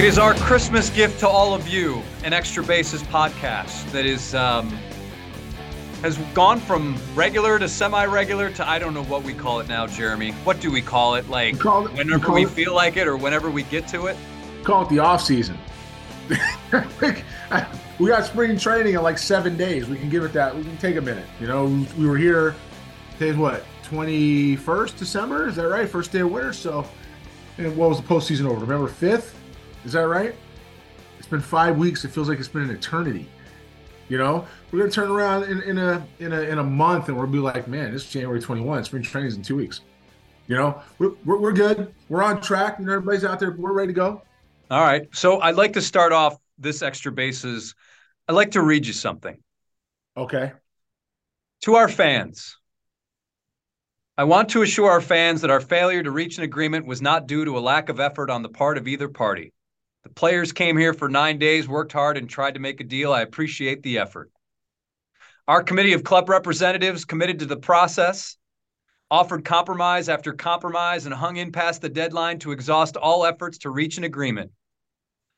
It is our Christmas gift to all of you, an Extra Bases podcast that is um, has gone from regular to semi-regular to I don't know what we call it now, Jeremy. What do we call it? Like We call it- whenever we it- feel like it or whenever we get to it. Call it the off season. we got spring training in like seven days. We can give it that. We can take a minute. You know, we, we were here. Today's what twenty first December. Is that right? First day of winter. So, and what was the postseason over? November fifth. Is that right? It's been five weeks. It feels like it's been an eternity. You know, we're gonna turn around in, in a in a in a month, and we'll be like, man, it's January twenty one. Spring training's in two weeks. You know, we're, we're, we're good. We're on track. You know, everybody's out there. We're ready to go. All right. So I'd like to start off this Extra Bases. I'd like to read you something. Okay. To our fans, I want to assure our fans that our failure to reach an agreement was not due to a lack of effort on the part of either party. The players came here for nine days, worked hard, and tried to make a deal. I appreciate the effort. Our committee of club representatives committed to the process, offered compromise after compromise, and hung in past the deadline to exhaust all efforts to reach an agreement.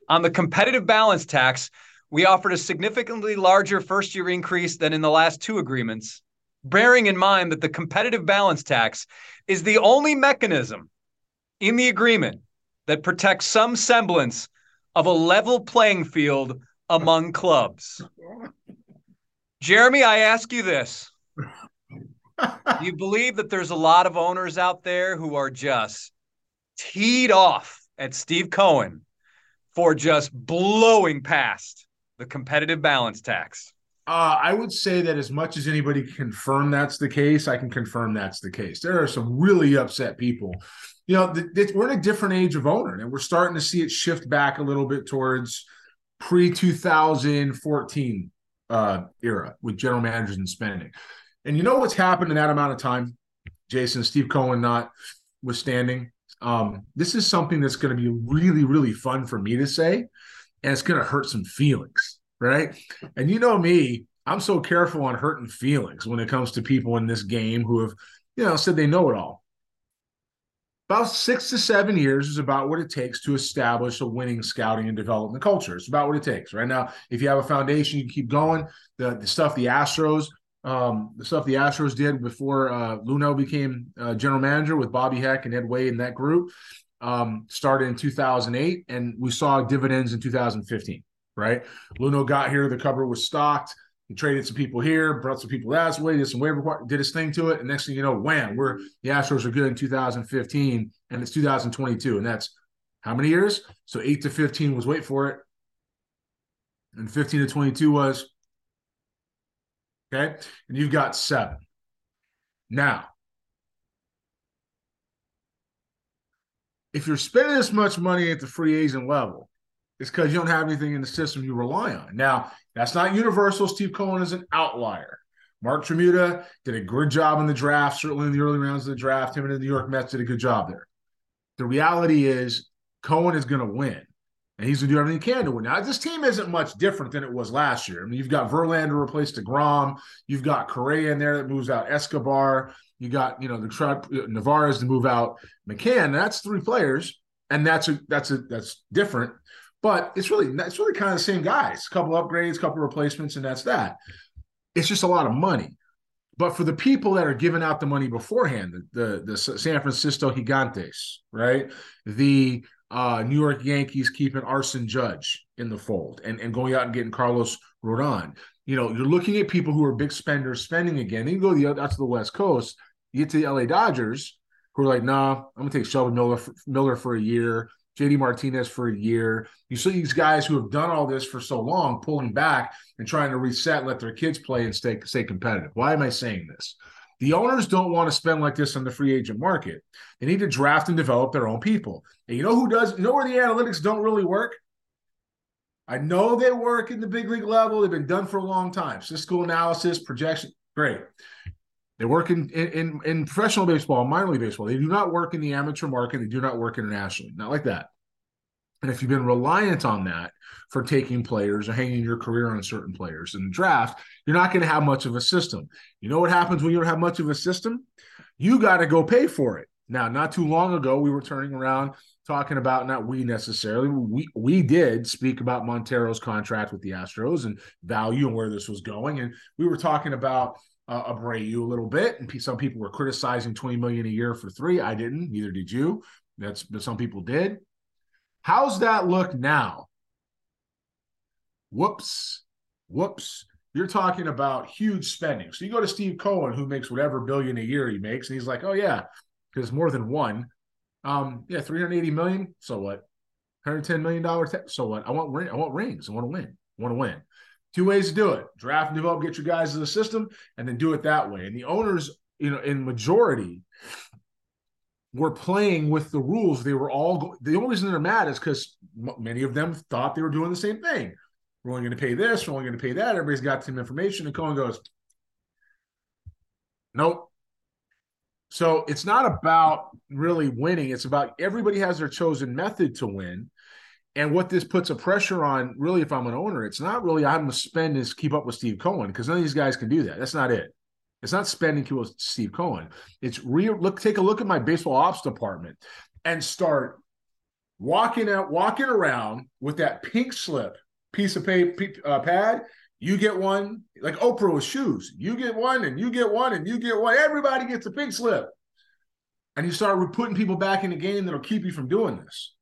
On the competitive balance tax, we offered a significantly larger first year increase than in the last two agreements, bearing in mind that the competitive balance tax is the only mechanism in the agreement that protects some semblance of a level playing field among clubs. Jeremy, I ask you this. Do you believe that there's a lot of owners out there who are just teed off at Steve Cohen for just blowing past the competitive balance tax? Uh, I would say that as much as anybody confirm that's the case, I can confirm that's the case. There are some really upset people. You know, th- th- we're in a different age of owner, and we're starting to see it shift back a little bit towards pre 2014 uh, era with general managers and spending. And you know what's happened in that amount of time, Jason, Steve Cohen not withstanding. Um, this is something that's going to be really, really fun for me to say, and it's going to hurt some feelings, right? And you know me, I'm so careful on hurting feelings when it comes to people in this game who have, you know, said they know it all. About six to seven years is about what it takes to establish a winning scouting and development culture. It's about what it takes. Right now, if you have a foundation, you keep going. The, the stuff the Astros, um, the stuff the Astros did before uh, Luhnow became uh, general manager with Bobby Heck and Ed Wade and that group um, started in 2008, and we saw dividends in 2015 right? Luhnow got here, the cupboard was stocked. He traded some people here, brought some people that way, did some waiver, did his thing to it, and next thing you know, wham, we're the Astros are good in 2015, and it's 2022, and that's how many years? So eight to 15 was wait for it, and 15 to 22 was okay, and you've got seven. Now, if you're spending this much money at the free agent level, it's because you don't have anything in the system you rely on. Now, that's not universal. Steve Cohen is an outlier. Mark Tramuta did a good job in the draft, certainly in the early rounds of the draft. Him and the New York Mets did a good job there. The reality is Cohen is going to win, and he's going to do everything he can to win. Now, this team isn't much different than it was last year. I mean, you've got Verlander replaced DeGrom. You've got Correa in there that moves out Escobar. You got, you know, the Narvaez to move out McCann. That's three players, and that's a that's a that's different. But it's really it's really kind of the same guys. A couple upgrades, a couple replacements, and that's that. It's just a lot of money. But for the people that are giving out the money beforehand, the the, the San Francisco Gigantes, right? The uh, New York Yankees keeping Aaron Judge in the fold and, and going out and getting Carlos Rodon. You know, you're looking at people who are big spenders spending again. Then you go the out to the West Coast, you get to the LA Dodgers, who are like, nah, I'm gonna take Shelby Miller for, Miller for a year. JD Martinez for a year. You see these guys who have done all this for so long pulling back and trying to reset, let their kids play and stay, stay competitive. Why am I saying this? The owners don't want to spend like this on the free agent market. They need to draft and develop their own people. And you know who does? You know where the analytics don't really work? I know they work in the big league level. They've been done for a long time. Statistical analysis, projection, great. They work in, in in professional baseball, minor league baseball. They do not work in the amateur market. They do not work internationally. Not like that. And if you've been reliant on that for taking players or hanging your career on certain players in the draft, you're not going to have much of a system. You know what happens when you don't have much of a system? You got to go pay for it. Now, not too long ago, we were turning around talking about not we necessarily. We we did speak about Montero's contract with the Astros and value and where this was going, and we were talking about uh, Abreu a little bit, and some people were criticizing twenty million a year for three. I didn't, neither did you. That's but some people did. How's that look now? Whoops, whoops. You're talking about huge spending. So you go to Steve Cohen, who makes whatever billion a year he makes, and he's like, "Oh yeah, because more than one." Um, yeah, 380 million. So what? 110 million dollar. So what? I want. I want rings. I want to win. I want to win. Two ways to do it: draft and develop, get your guys in the system, and then do it that way. And the owners, you know, in majority, were playing with the rules. They were all go- the only reason they're mad is because many of them thought they were doing the same thing. We're only going to pay this. We're only going to pay that. Everybody's got some information, and Cohen goes, "Nope, so it's not about really winning. It's about everybody has their chosen method to win. And what this puts a pressure on, really, if I'm an owner, it's not really I'm gonna spend is keep up with Steve Cohen because none of these guys can do that. That's not it. It's not spending keep up with Steve Cohen. It's real. Look, take a look at my baseball ops department and start walking out, walking around with that pink slip piece of paper uh, pad you get one, like Oprah with shoes. You get one, and you get one, and you get one. Everybody gets a pink slip. And you start putting people back in the game that'll keep you from doing this.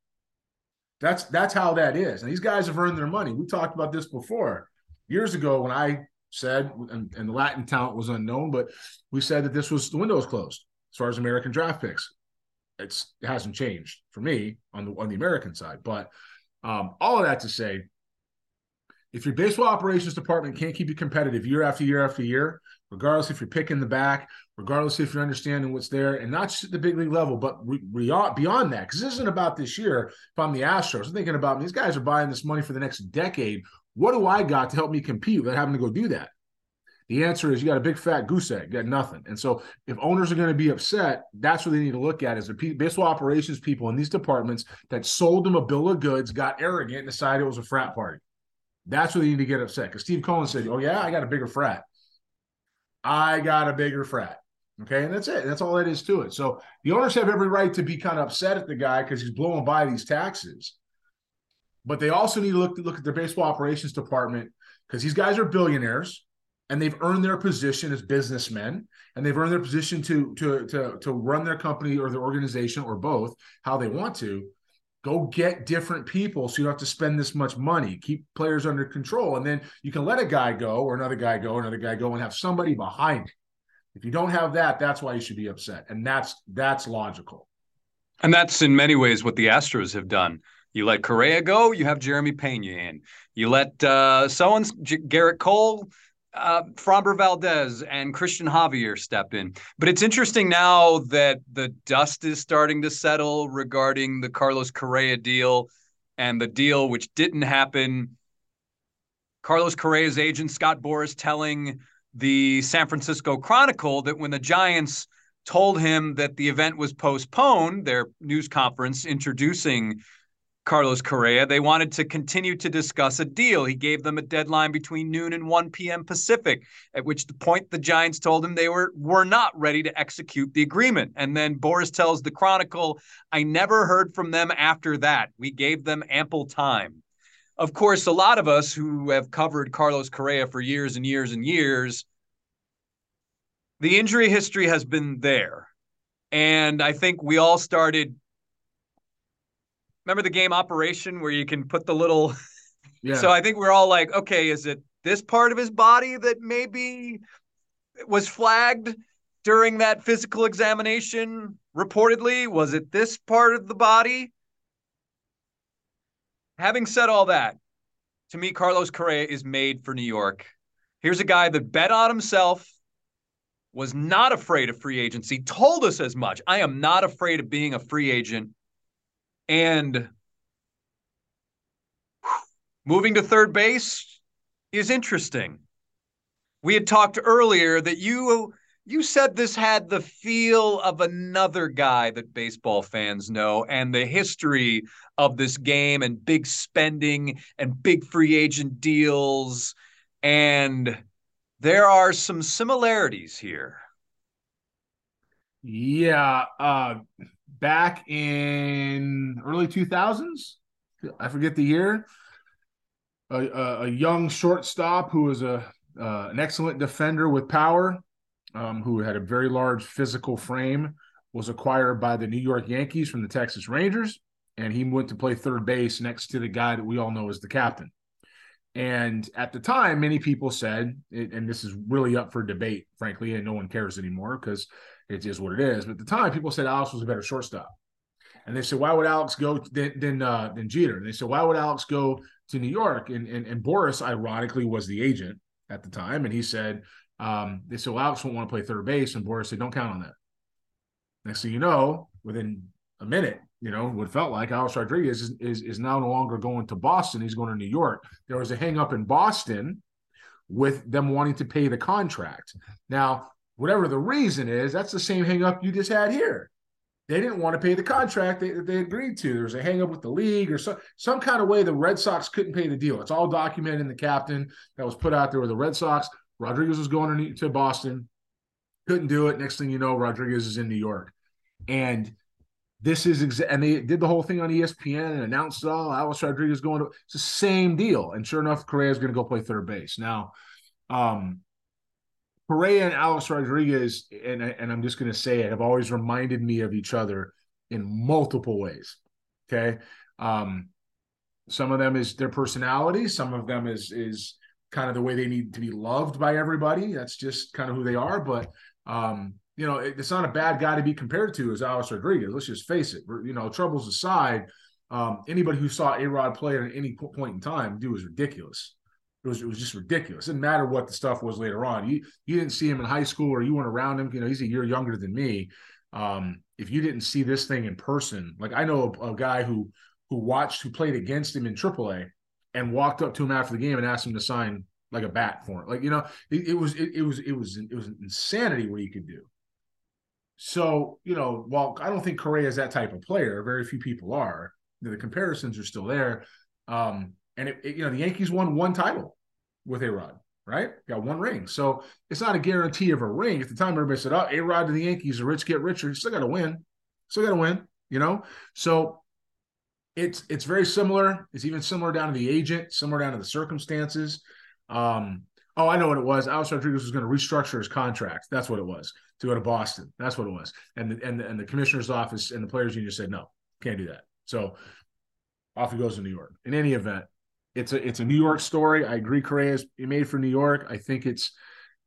That's that's how that is. And these guys have earned their money. We talked about this before years ago when I said, and, and the Latin talent was unknown, but we said that this was the window was closed as far as American draft picks. It's it hasn't changed for me on the on the American side. But um, all of that to say, if your baseball operations department can't keep you competitive year after year after year, regardless if you're picking the back, regardless if you're understanding what's there, and not just at the big league level, but re- beyond that, because this isn't about this year. If I'm the Astros, I'm thinking about these guys are buying this money for the next decade. What do I got to help me compete without having to go do that? The answer is you got a big fat goose egg, you got nothing. And so if owners are going to be upset, that's what they need to look at is the baseball operations people in these departments that sold them a bill of goods, got arrogant, and decided it was a frat party. That's what you need to get upset. Because Steve Cohen said, Oh, yeah, I got a bigger frat. I got a bigger frat. Okay. And that's it. That's all that is to it. So the owners have every right to be kind of upset at the guy because he's blowing by these taxes. But they also need to look, look at their baseball operations department because these guys are billionaires and they've earned their position as businessmen and they've earned their position to to to to run their company or their organization or both how they want to go get different people so you don't have to spend this much money. Keep players under control. And then you can let a guy go or another guy go another guy go and have somebody behind it. If you don't have that that's why you should be upset. And that's that's logical. And that's in many ways what the astros have done. You let correa go you have jeremy pena in. You let uh someone's Garrett cole uh, Framber Valdez and Christian Javier step in. But it's interesting now that the dust is starting to settle regarding the Carlos Correa deal and the deal which didn't happen. Carlos Correa's agent, Scott Boras, telling the San Francisco Chronicle that when the Giants told him that the event was postponed, their news conference introducing Carlos Correa. They wanted to continue to discuss a deal. He gave them a deadline between noon and 1 p.m. Pacific, at which point the Giants told him they were were not ready to execute the agreement. And then Boras tells the Chronicle, "I never heard from them after that. We gave them ample time." Of course, a lot of us who have covered Carlos Correa for years and years and years, the injury history has been there. And I think we all started remember the game Operation where you can put the little. Yeah. so I think we're all like, okay, is it this part of his body that maybe was flagged during that physical examination? Reportedly, was it this part of the body? Having said all that, to me, Carlos Correa is made for New York. Here's a guy that bet on himself, was not afraid of free agency, told us as much. I am not afraid of being a free agent. And moving to third base is interesting. We had talked earlier that you you said this had the feel of another guy that baseball fans know and the history of this game and big spending and big free agent deals and there are some similarities here. Yeah, uh back in early 2000s. I forget the year. A, a, a young shortstop who was a uh, an excellent defender with power, um, who had a very large physical frame, was acquired by the New York Yankees from the Texas Rangers, and he went to play third base next to the guy that we all know as the captain. And at the time, many people said, and this is really up for debate, frankly, and no one cares anymore because it is what it is. But at the time, people said Alex was a better shortstop. And they said, why would Alex go than than, uh, than Jeter? And they said, why would Alex go to New York? And, and, and Boras, ironically, was the agent at the time. And he said, um, they said, well, Alex won't want to play third base. And Boras said, don't count on that. Next thing you know, within a minute, you know, what felt like Alex Rodriguez is, is, is now no longer going to Boston. He's going to New York. There was a hang up in Boston with them wanting to pay the contract. Now, whatever the reason is, that's the same hang up you just had here. They didn't want to pay the contract that they, they agreed to. There was a hang up with the league or some, some kind of way the Red Sox couldn't pay the deal. It's all documented in the captain that was put out there with the Red Sox. Rodriguez was going to Boston, couldn't do it. Next thing you know, Rodriguez is in New York. And this is exa- and they did the whole thing on ESPN and announced it all. Alex Rodriguez going to it's the same deal. And sure enough, Correa is going to go play third base. Now, um, Correa and Alex Rodriguez, and and I'm just going to say it, have always reminded me of each other in multiple ways. Okay, um, some of them is their personality. Some of them is is kind of the way they need to be loved by everybody. That's just kind of who they are. But um, you know, it's not a bad guy to be compared to as Alex Rodriguez. Let's just face it. You know, troubles aside, um, anybody who saw A Rod play at any point in time, dude was ridiculous. It was it was just ridiculous. It didn't matter what the stuff was later on. You you didn't see him in high school or you weren't around him. You know, he's a year younger than me. Um, if you didn't see this thing in person, like I know a, a, guy who who watched who played against him in AAA and walked up to him after the game and asked him to sign like a bat for him. Like you know, it, it was it, it was it was it was insanity what he could do. So you know, while I don't think Correa is that type of player, very few people are. The comparisons are still there. Um, and it, it, you know, the Yankees won one title with A Rod, right? Got one ring. So it's not a guarantee of a ring. At the time, everybody said, Oh, A Rod to the Yankees, the rich get richer. You still got to win. Still got to win, you know? So it's it's very similar. It's even similar down to the agent, similar down to the circumstances. Um, oh, I know what it was. Alex Rodriguez was going to restructure his contract. That's what it was to go to Boston. That's what it was. And the, and the, and the commissioner's office and the players union said no, can't do that. So off he goes to New York. In any event, it's a it's a New York story. I agree. Correa is made for New York. I think it's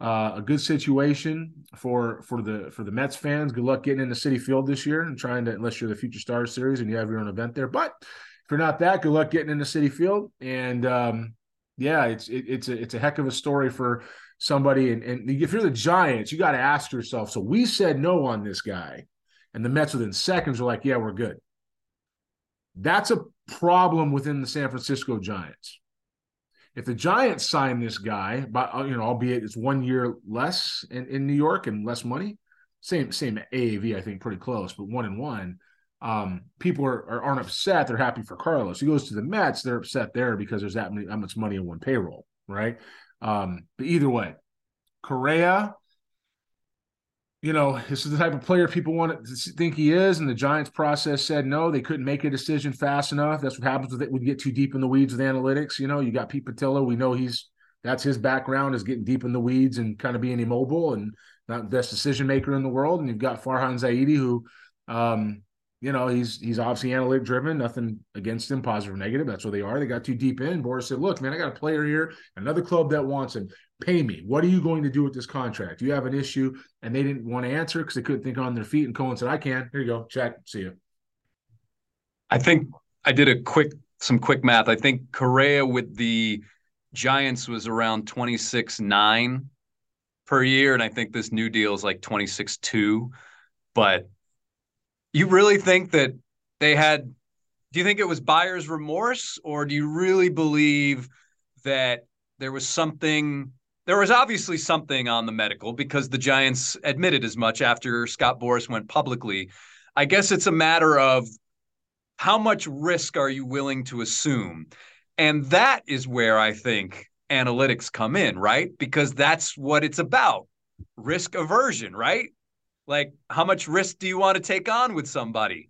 uh, a good situation for for the for the Mets fans. Good luck getting into Citi Field this year and trying to unless you're the Future Stars series and you have your own event there. But if you're not that, good luck getting into Citi Field. And um, yeah, it's it, it's a it's a heck of a story for somebody. And, and if you're the Giants, you got to ask yourself. So we said no on this guy, and the Mets within seconds were like, yeah, we're good. That's a problem within the San Francisco Giants. If the Giants sign this guy, but uh, you know, albeit it's one year less in, in New York and less money, same same AAV, I think pretty close, but one and one. Um, people are, are aren't upset; they're happy for Carlos. He goes to the Mets; they're upset there because there's that, many, that much money in one payroll, right? Um, but either way, Correa you know, this is the type of player people want to think he is. And the Giants process said no, they couldn't make a decision fast enough. That's what happens with it you get too deep in the weeds with analytics. You know, you got Pete Putila. We know he's that's his background is getting deep in the weeds and kind of being immobile and not the best decision maker in the world. And you've got Farhan Zaidi, who um, you know, he's he's obviously analytic driven, nothing against him, positive or negative. That's what they are. They got too deep in. Boras said, Look, man, I got a player here, another club that wants him. Pay me. What are you going to do with this contract? You have an issue. And they didn't want to answer because they couldn't think on their feet. And Cohen said, I can. Here you go. Check. See you. I think I did a quick some quick math. I think Correa with the Giants was around 26 9 per year. And I think this new deal is like 26 2. But you really think that they had? Do you think it was buyer's remorse, or do you really believe that there was something? There was obviously something on the medical because the Giants admitted as much after Scott Boras went publicly. I guess it's a matter of how much risk are you willing to assume? And that is where I think analytics come in, right? Because that's what it's about risk aversion, right? Like, how much risk do you want to take on with somebody?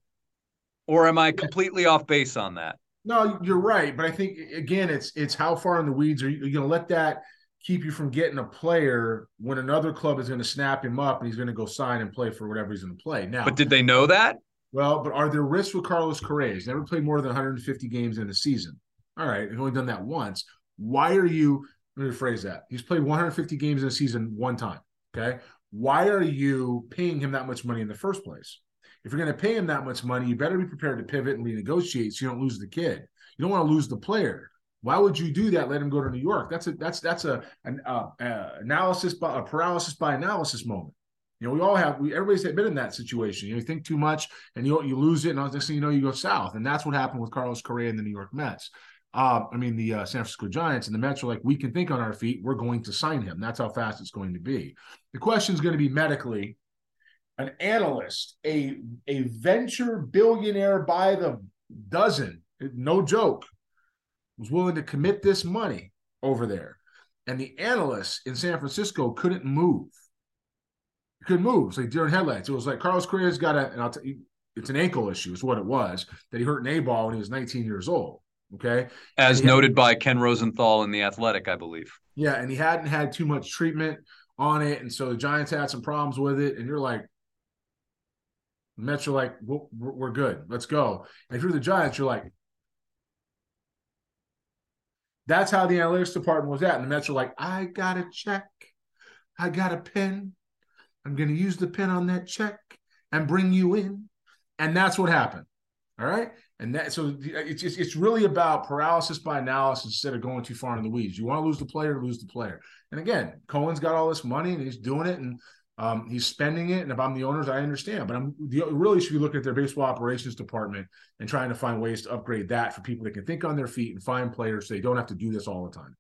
Or am I completely off base on that? No, you're right, but I think again, it's it's how far in the weeds are you, you going to let that keep you from getting a player when another club is going to snap him up and he's going to go sign and play for whatever he's going to play. Now, but did they know that? Well, but are there risks with Carlos Correa? He's never played more than 150 games in a season. All right, he's only done that once. Why are you? Let me rephrase that. He's played 150 games in a season one time. Okay, why are you paying him that much money in the first place? If you're going to pay him that much money, you better be prepared to pivot and renegotiate so you don't lose the kid. You don't want to lose the player. Why would you do that? Let him go to New York. That's a that's that's a an uh, analysis by a paralysis by analysis moment. You know, we all have we everybody's been in that situation. You, know, you think too much and you you lose it, and next thing you know, you go south. And that's what happened with Carlos Correa and the New York Mets. Uh, I mean, the uh, San Francisco Giants and the Mets are like, we can think on our feet. We're going to sign him. That's how fast it's going to be. The question is going to be medically. An analyst, a a venture billionaire by the dozen, no joke, was willing to commit this money over there. And the analysts in San Francisco couldn't move. couldn't move. It's like deer in headlights. It was like Carlos Correa's got a, and I'll you, it's an ankle issue, is what it was, that he hurt an A ball when he was 19 years old. Okay. As noted had, by Ken Rosenthal in The Athletic, I believe. Yeah. And he hadn't had too much treatment on it. And so the Giants had some problems with it. And you're like, Mets are like, we're, we're good. Let's go. And if you're the Giants, you're like, that's how the analytics department was at. And the Mets were like, I got a check. I got a pen. I'm going to use the pen on that check and bring you in. And that's what happened. All right. And that so it's just, it's really about paralysis by analysis instead of going too far in the weeds. You want to lose the player, lose the player. And again, Cohen's got all this money and he's doing it. And um, he's spending it, and if I'm the owners, I understand. But I'm really should be looking at their baseball operations department and trying to find ways to upgrade that for people that can think on their feet and find players so they don't have to do this all the time.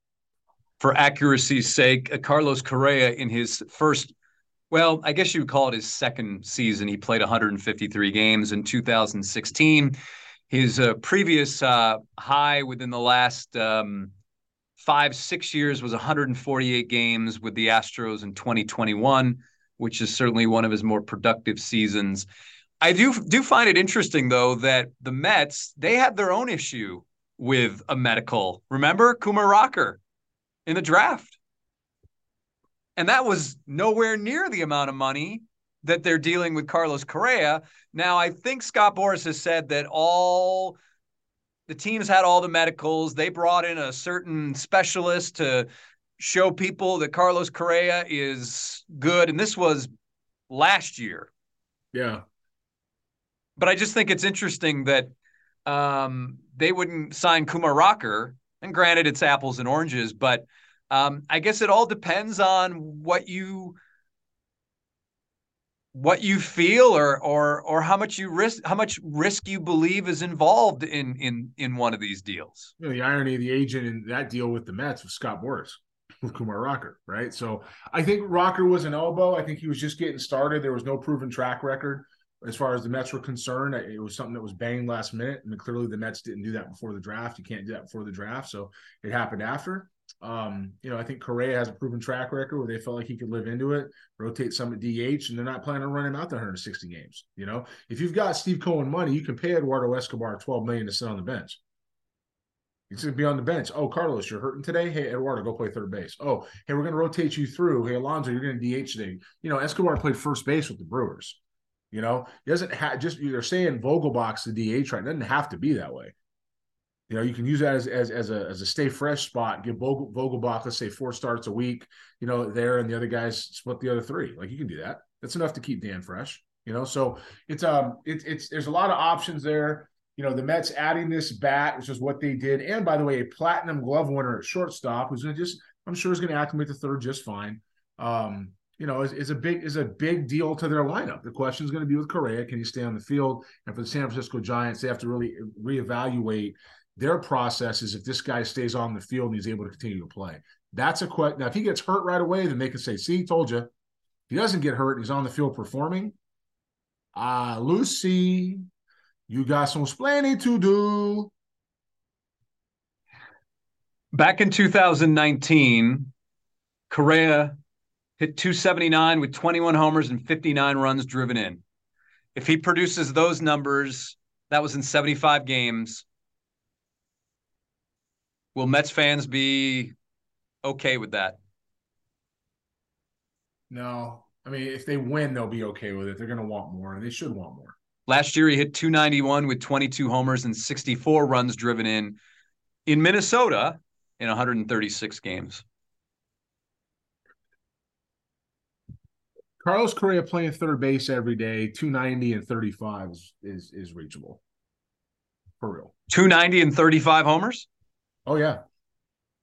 For accuracy's sake, uh, Carlos Correa in his first, well, I guess you would call it his second season. He played 153 games in 2016. His uh, previous uh, high within the last um, five, six years was 148 games with the Astros in 2021 which is certainly one of his more productive seasons. I do do find it interesting though that the Mets they had their own issue with a medical. Remember Kumar Rocker in the draft, and that was nowhere near the amount of money that they're dealing with Carlos Correa. Now I think Scott Boras has said that all the teams had all the medicals. They brought in a certain specialist to show people that Carlos Correa is good. And this was last year. Yeah. But I just think it's interesting that um, they wouldn't sign Kumar Rocker. And granted, it's apples and oranges, but um, I guess it all depends on what you what you feel or or or how much you risk how much risk you believe is involved in in in one of these deals. You know, the irony of the agent in that deal with the Mets was Scott Boras with Kumar Rocker, right? So I think Rocker was an elbow. I think he was just getting started. There was no proven track record as far as the Mets were concerned. It was something that was banged last minute, and clearly the Mets didn't do that before the draft. You can't do that before the draft, so it happened after. Um, you know, I think Correa has a proven track record where they felt like he could live into it, rotate some at DH, and they're not planning on running out the 160 games. You know, if you've got Steve Cohen money, you can pay Eduardo Escobar 12 million to sit on the bench. He's going to be on the bench. Oh, Carlos, you're hurting today. Hey, Eduardo, go play third base. Oh, hey, we're going to rotate you through. Hey, Alonso, you're going to DH today. You know, Escobar played first base with the Brewers. You know, he doesn't have just you're saying Vogelbach's the DH right. It doesn't have to be that way. You know, you can use that as as, as a as a stay fresh spot. Give Vogel, Vogelbach, let's say four starts a week. You know, there and the other guys split the other three. Like you can do that. That's enough to keep Dan fresh. You know, so it's um it's it's there's a lot of options there you know, the Mets adding this bat, which is what they did. And by the way, a platinum glove winner at shortstop who's going to just, I'm sure is going to acclimate to third just fine. Um, you know, is, is a big is a big deal to their lineup. The question is going to be with Correa, can he stay on the field? And for the San Francisco Giants, they have to really reevaluate their process is if this guy stays on the field and he's able to continue to play. That's a question. Now, if he gets hurt right away, then they can say, "See, told you." If he doesn't get hurt, he's on the field performing. Ah, uh, Lucy, you got some explaining to do. Back in 2019, Correa, hit 279 with 21 homers and 59 runs driven in. If he produces those numbers, that was in 75 games. Will Mets fans be okay with that? No. I mean, if they win, they'll be okay with it. They're going to want more, and they should want more. Last year, he hit 291 with 22 homers and 64 runs driven in in Minnesota in 136 games. Carlos Correa playing third base every day, 290 and 35 is, is, is reachable. For real. 290 and 35 homers? Oh, yeah.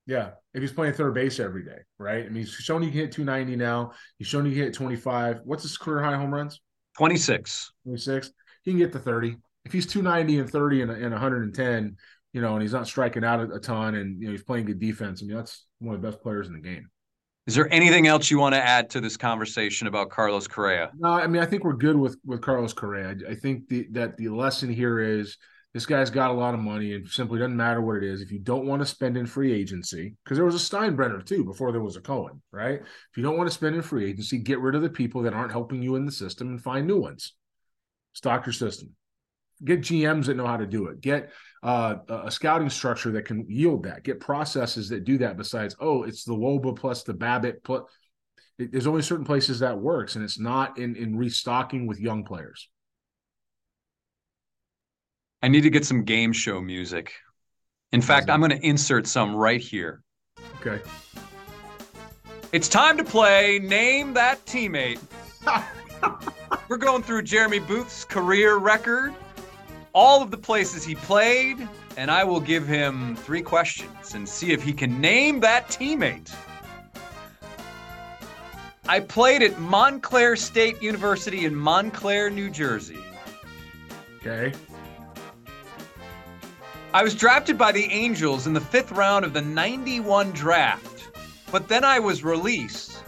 Yeah. If he's playing third base every day, right? I mean, he's shown he can hit 290 now. He's shown he can hit 25. What's his career high home runs? 26. 26. He can get to 30. If he's 290 and 30 and, and 110, you know, and he's not striking out a, a ton and, you know, he's playing good defense, I mean, that's one of the best players in the game. Is there anything else you want to add to this conversation about Carlos Correa? No, I mean I think we're good with with Carlos Correa. I, I think the, that the lesson here is this guy's got a lot of money and simply doesn't matter what it is. If you don't want to spend in free agency, because there was a Steinbrenner too before there was a Cohen, right? If you don't want to spend in free agency, get rid of the people that aren't helping you in the system and find new ones. Stock your system. Get GMs that know how to do it. Get uh, a scouting structure that can yield that. Get processes that do that. Besides, oh, it's the Woba plus the BABIP plus. There's only certain places that works, and it's not in in restocking with young players. I need to get some game show music. In fact, I'm going to insert some right here. Okay. It's time to play Name That Teammate. We're going through Jeremy Booth's career record all of the places he played, and I will give him three questions and see if he can name that teammate. I played at Montclair State University in Montclair, New Jersey. Okay. I was drafted by the Angels in the fifth round of the 91 draft, but then I was released.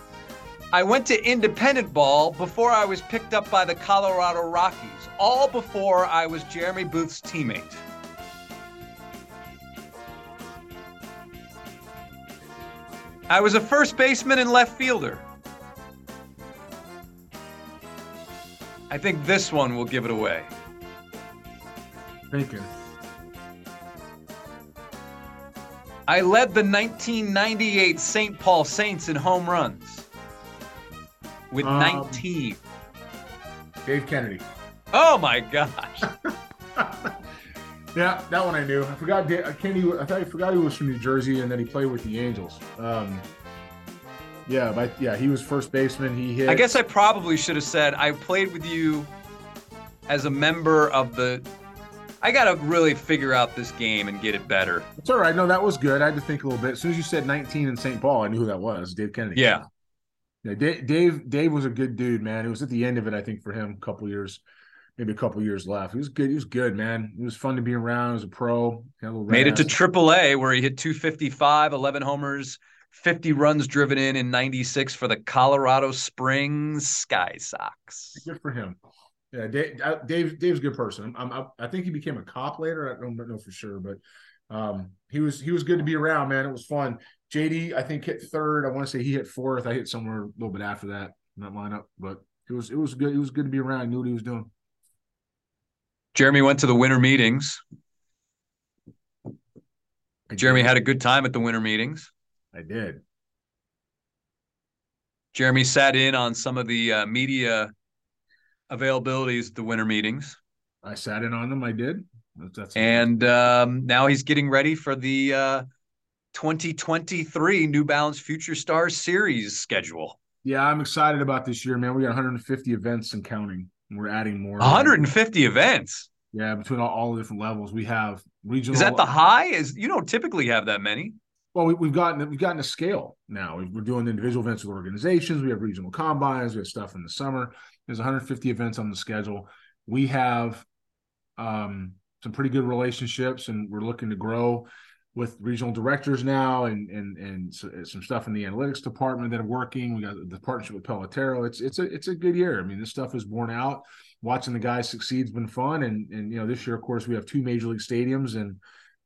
I went to independent ball before I was picked up by the Colorado Rockies all before I was Jeremy Booth's teammate. I was a first baseman and left fielder. I think this one will give it away. Thinking. I led the 1998 St. Paul Saints in home runs with um, 19. Dave Kennedy. Oh my gosh. yeah, that one I knew. I forgot. Kenny. I thought I forgot he was from New Jersey, and then he played with the Angels. Um, yeah, but yeah, he was first baseman. He hit. I guess I probably should have said I played with you as a member of the. I got to really figure out this game and get it better. It's all right. No, that was good. I had to think a little bit. As soon as you said 19 in St. Paul, I knew who that was. Dave Kennedy. Yeah. Yeah, Dave, Dave, Dave was a good dude, man. It was at the end of it, I think, for him, a couple years maybe a couple years left. He was good. He was good, man. It was fun to be around. He was a pro. A Made it to AAA where he hit 255, 11 homers, 50 runs driven in in 96 for the Colorado Springs Sky Sox. Good for him. Yeah, Dave, Dave Dave's a good person. I'm, I'm, i think he became a cop later. I don't know for sure, but um, he was he was good to be around, man. It was fun. JD, I think hit third. I want to say he hit fourth. I hit somewhere a little bit after that in that lineup, but it was it was good. It was good to be around. I knew what he was doing. Jeremy went to the winter meetings. Jeremy had a good time at the winter meetings. I did. Jeremy sat in on some of the uh, media availabilities at the winter meetings. I sat in on them. I did. That's and um, now he's getting ready for the uh, 2023 New Balance Future Stars Series schedule. Yeah, I'm excited about this year, man. We got 150 events and counting. We're adding more. 150 events. Yeah, between all, all, the different levels, we have regional. Is that the high? Is you don't typically have that many. Well, we, have gotten we've gotten a scale now. We're doing individual events with organizations. We have regional combines. We have stuff in the summer. There's 150 events on the schedule. We have um, some pretty good relationships, and we're looking to grow with regional directors now, and and and some stuff in the analytics department that are working. We got the partnership with Pelotero. It's it's a it's a good year. I mean, this stuff is borne out watching the guys succeed's been fun. And and you know, this year, of course, we have two major league stadiums, and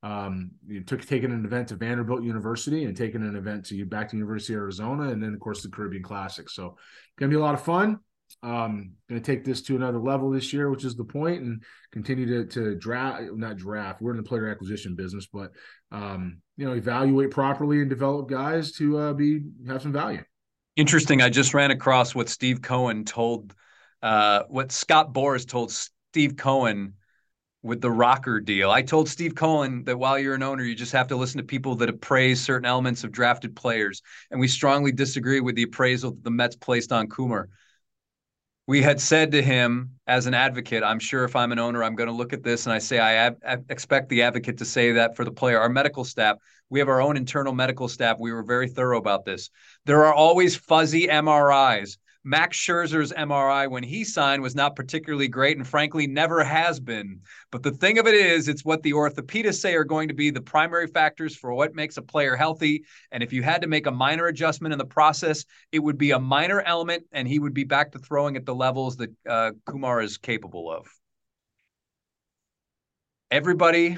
Um, you took taking an event to Vanderbilt University and taking an event to back to University of Arizona, and then of course the Caribbean Classic. So gonna be a lot of fun. Um, going to take this to another level this year, which is the point, and continue to to draft, not draft. We're in the player acquisition business, but um, you know, evaluate properly and develop guys to uh, be have some value. Interesting. I just ran across what Steve Cohen told, uh, what Scott Boras told Steve Cohen with the rocker deal. I told Steve Cohen that while you're an owner, you just have to listen to people that appraise certain elements of drafted players, and we strongly disagree with the appraisal that the Mets placed on Kumar we had said to him as an advocate, I'm sure if I'm an owner, I'm going to look at this and I say, I, I, expect the advocate to say that for the player. Our medical staff, we have our own internal medical staff. We were very thorough about this. There are always fuzzy MRIs. Max Scherzer's MRI when he signed was not particularly great and frankly never has been. But the thing of it is, it's what the orthopedists say are going to be the primary factors for what makes a player healthy. And if you had to make a minor adjustment in the process, it would be a minor element and he would be back to throwing at the levels that uh, Kumar is capable of. Everybody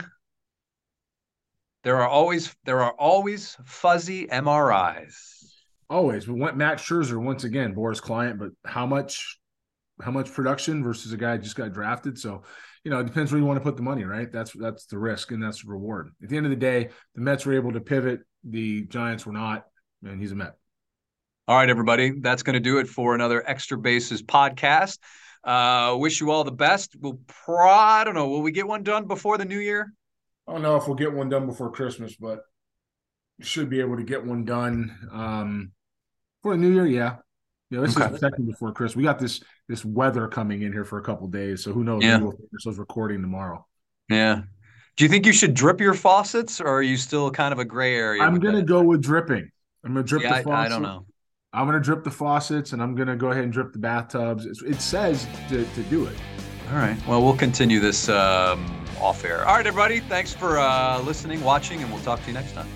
there are always there are always fuzzy MRIs. Always. We went Matt Scherzer once again, Boras client, but how much how much production versus a guy just got drafted. So, you know, it depends where you want to put the money, right? That's that's the risk and that's the reward. At the end of the day, the Mets were able to pivot, the Giants were not, and he's a Met. All right, everybody. That's going to do it for another Extra Bases podcast. Uh, wish you all the best. We'll pro- I don't know. Will we get one done before the new year? I don't know if we'll get one done before Christmas, but should be able to get one done. Um, for the new year, yeah. Yeah, this okay. is second before Chris. We got this this weather coming in here for a couple days, so who knows? Yeah. We'll finish those recording tomorrow. Yeah. Do you think you should drip your faucets, or are you still kind of a gray area? I'm gonna that? go with dripping. I'm gonna drip yeah, the faucets. I, I, don't know. I'm gonna drip the faucets, and I'm gonna go ahead and drip the bathtubs. It's, it says to, to do it. All right. Well, we'll continue this um, off air. All right, everybody. Thanks for uh, listening, watching, and we'll talk to you next time.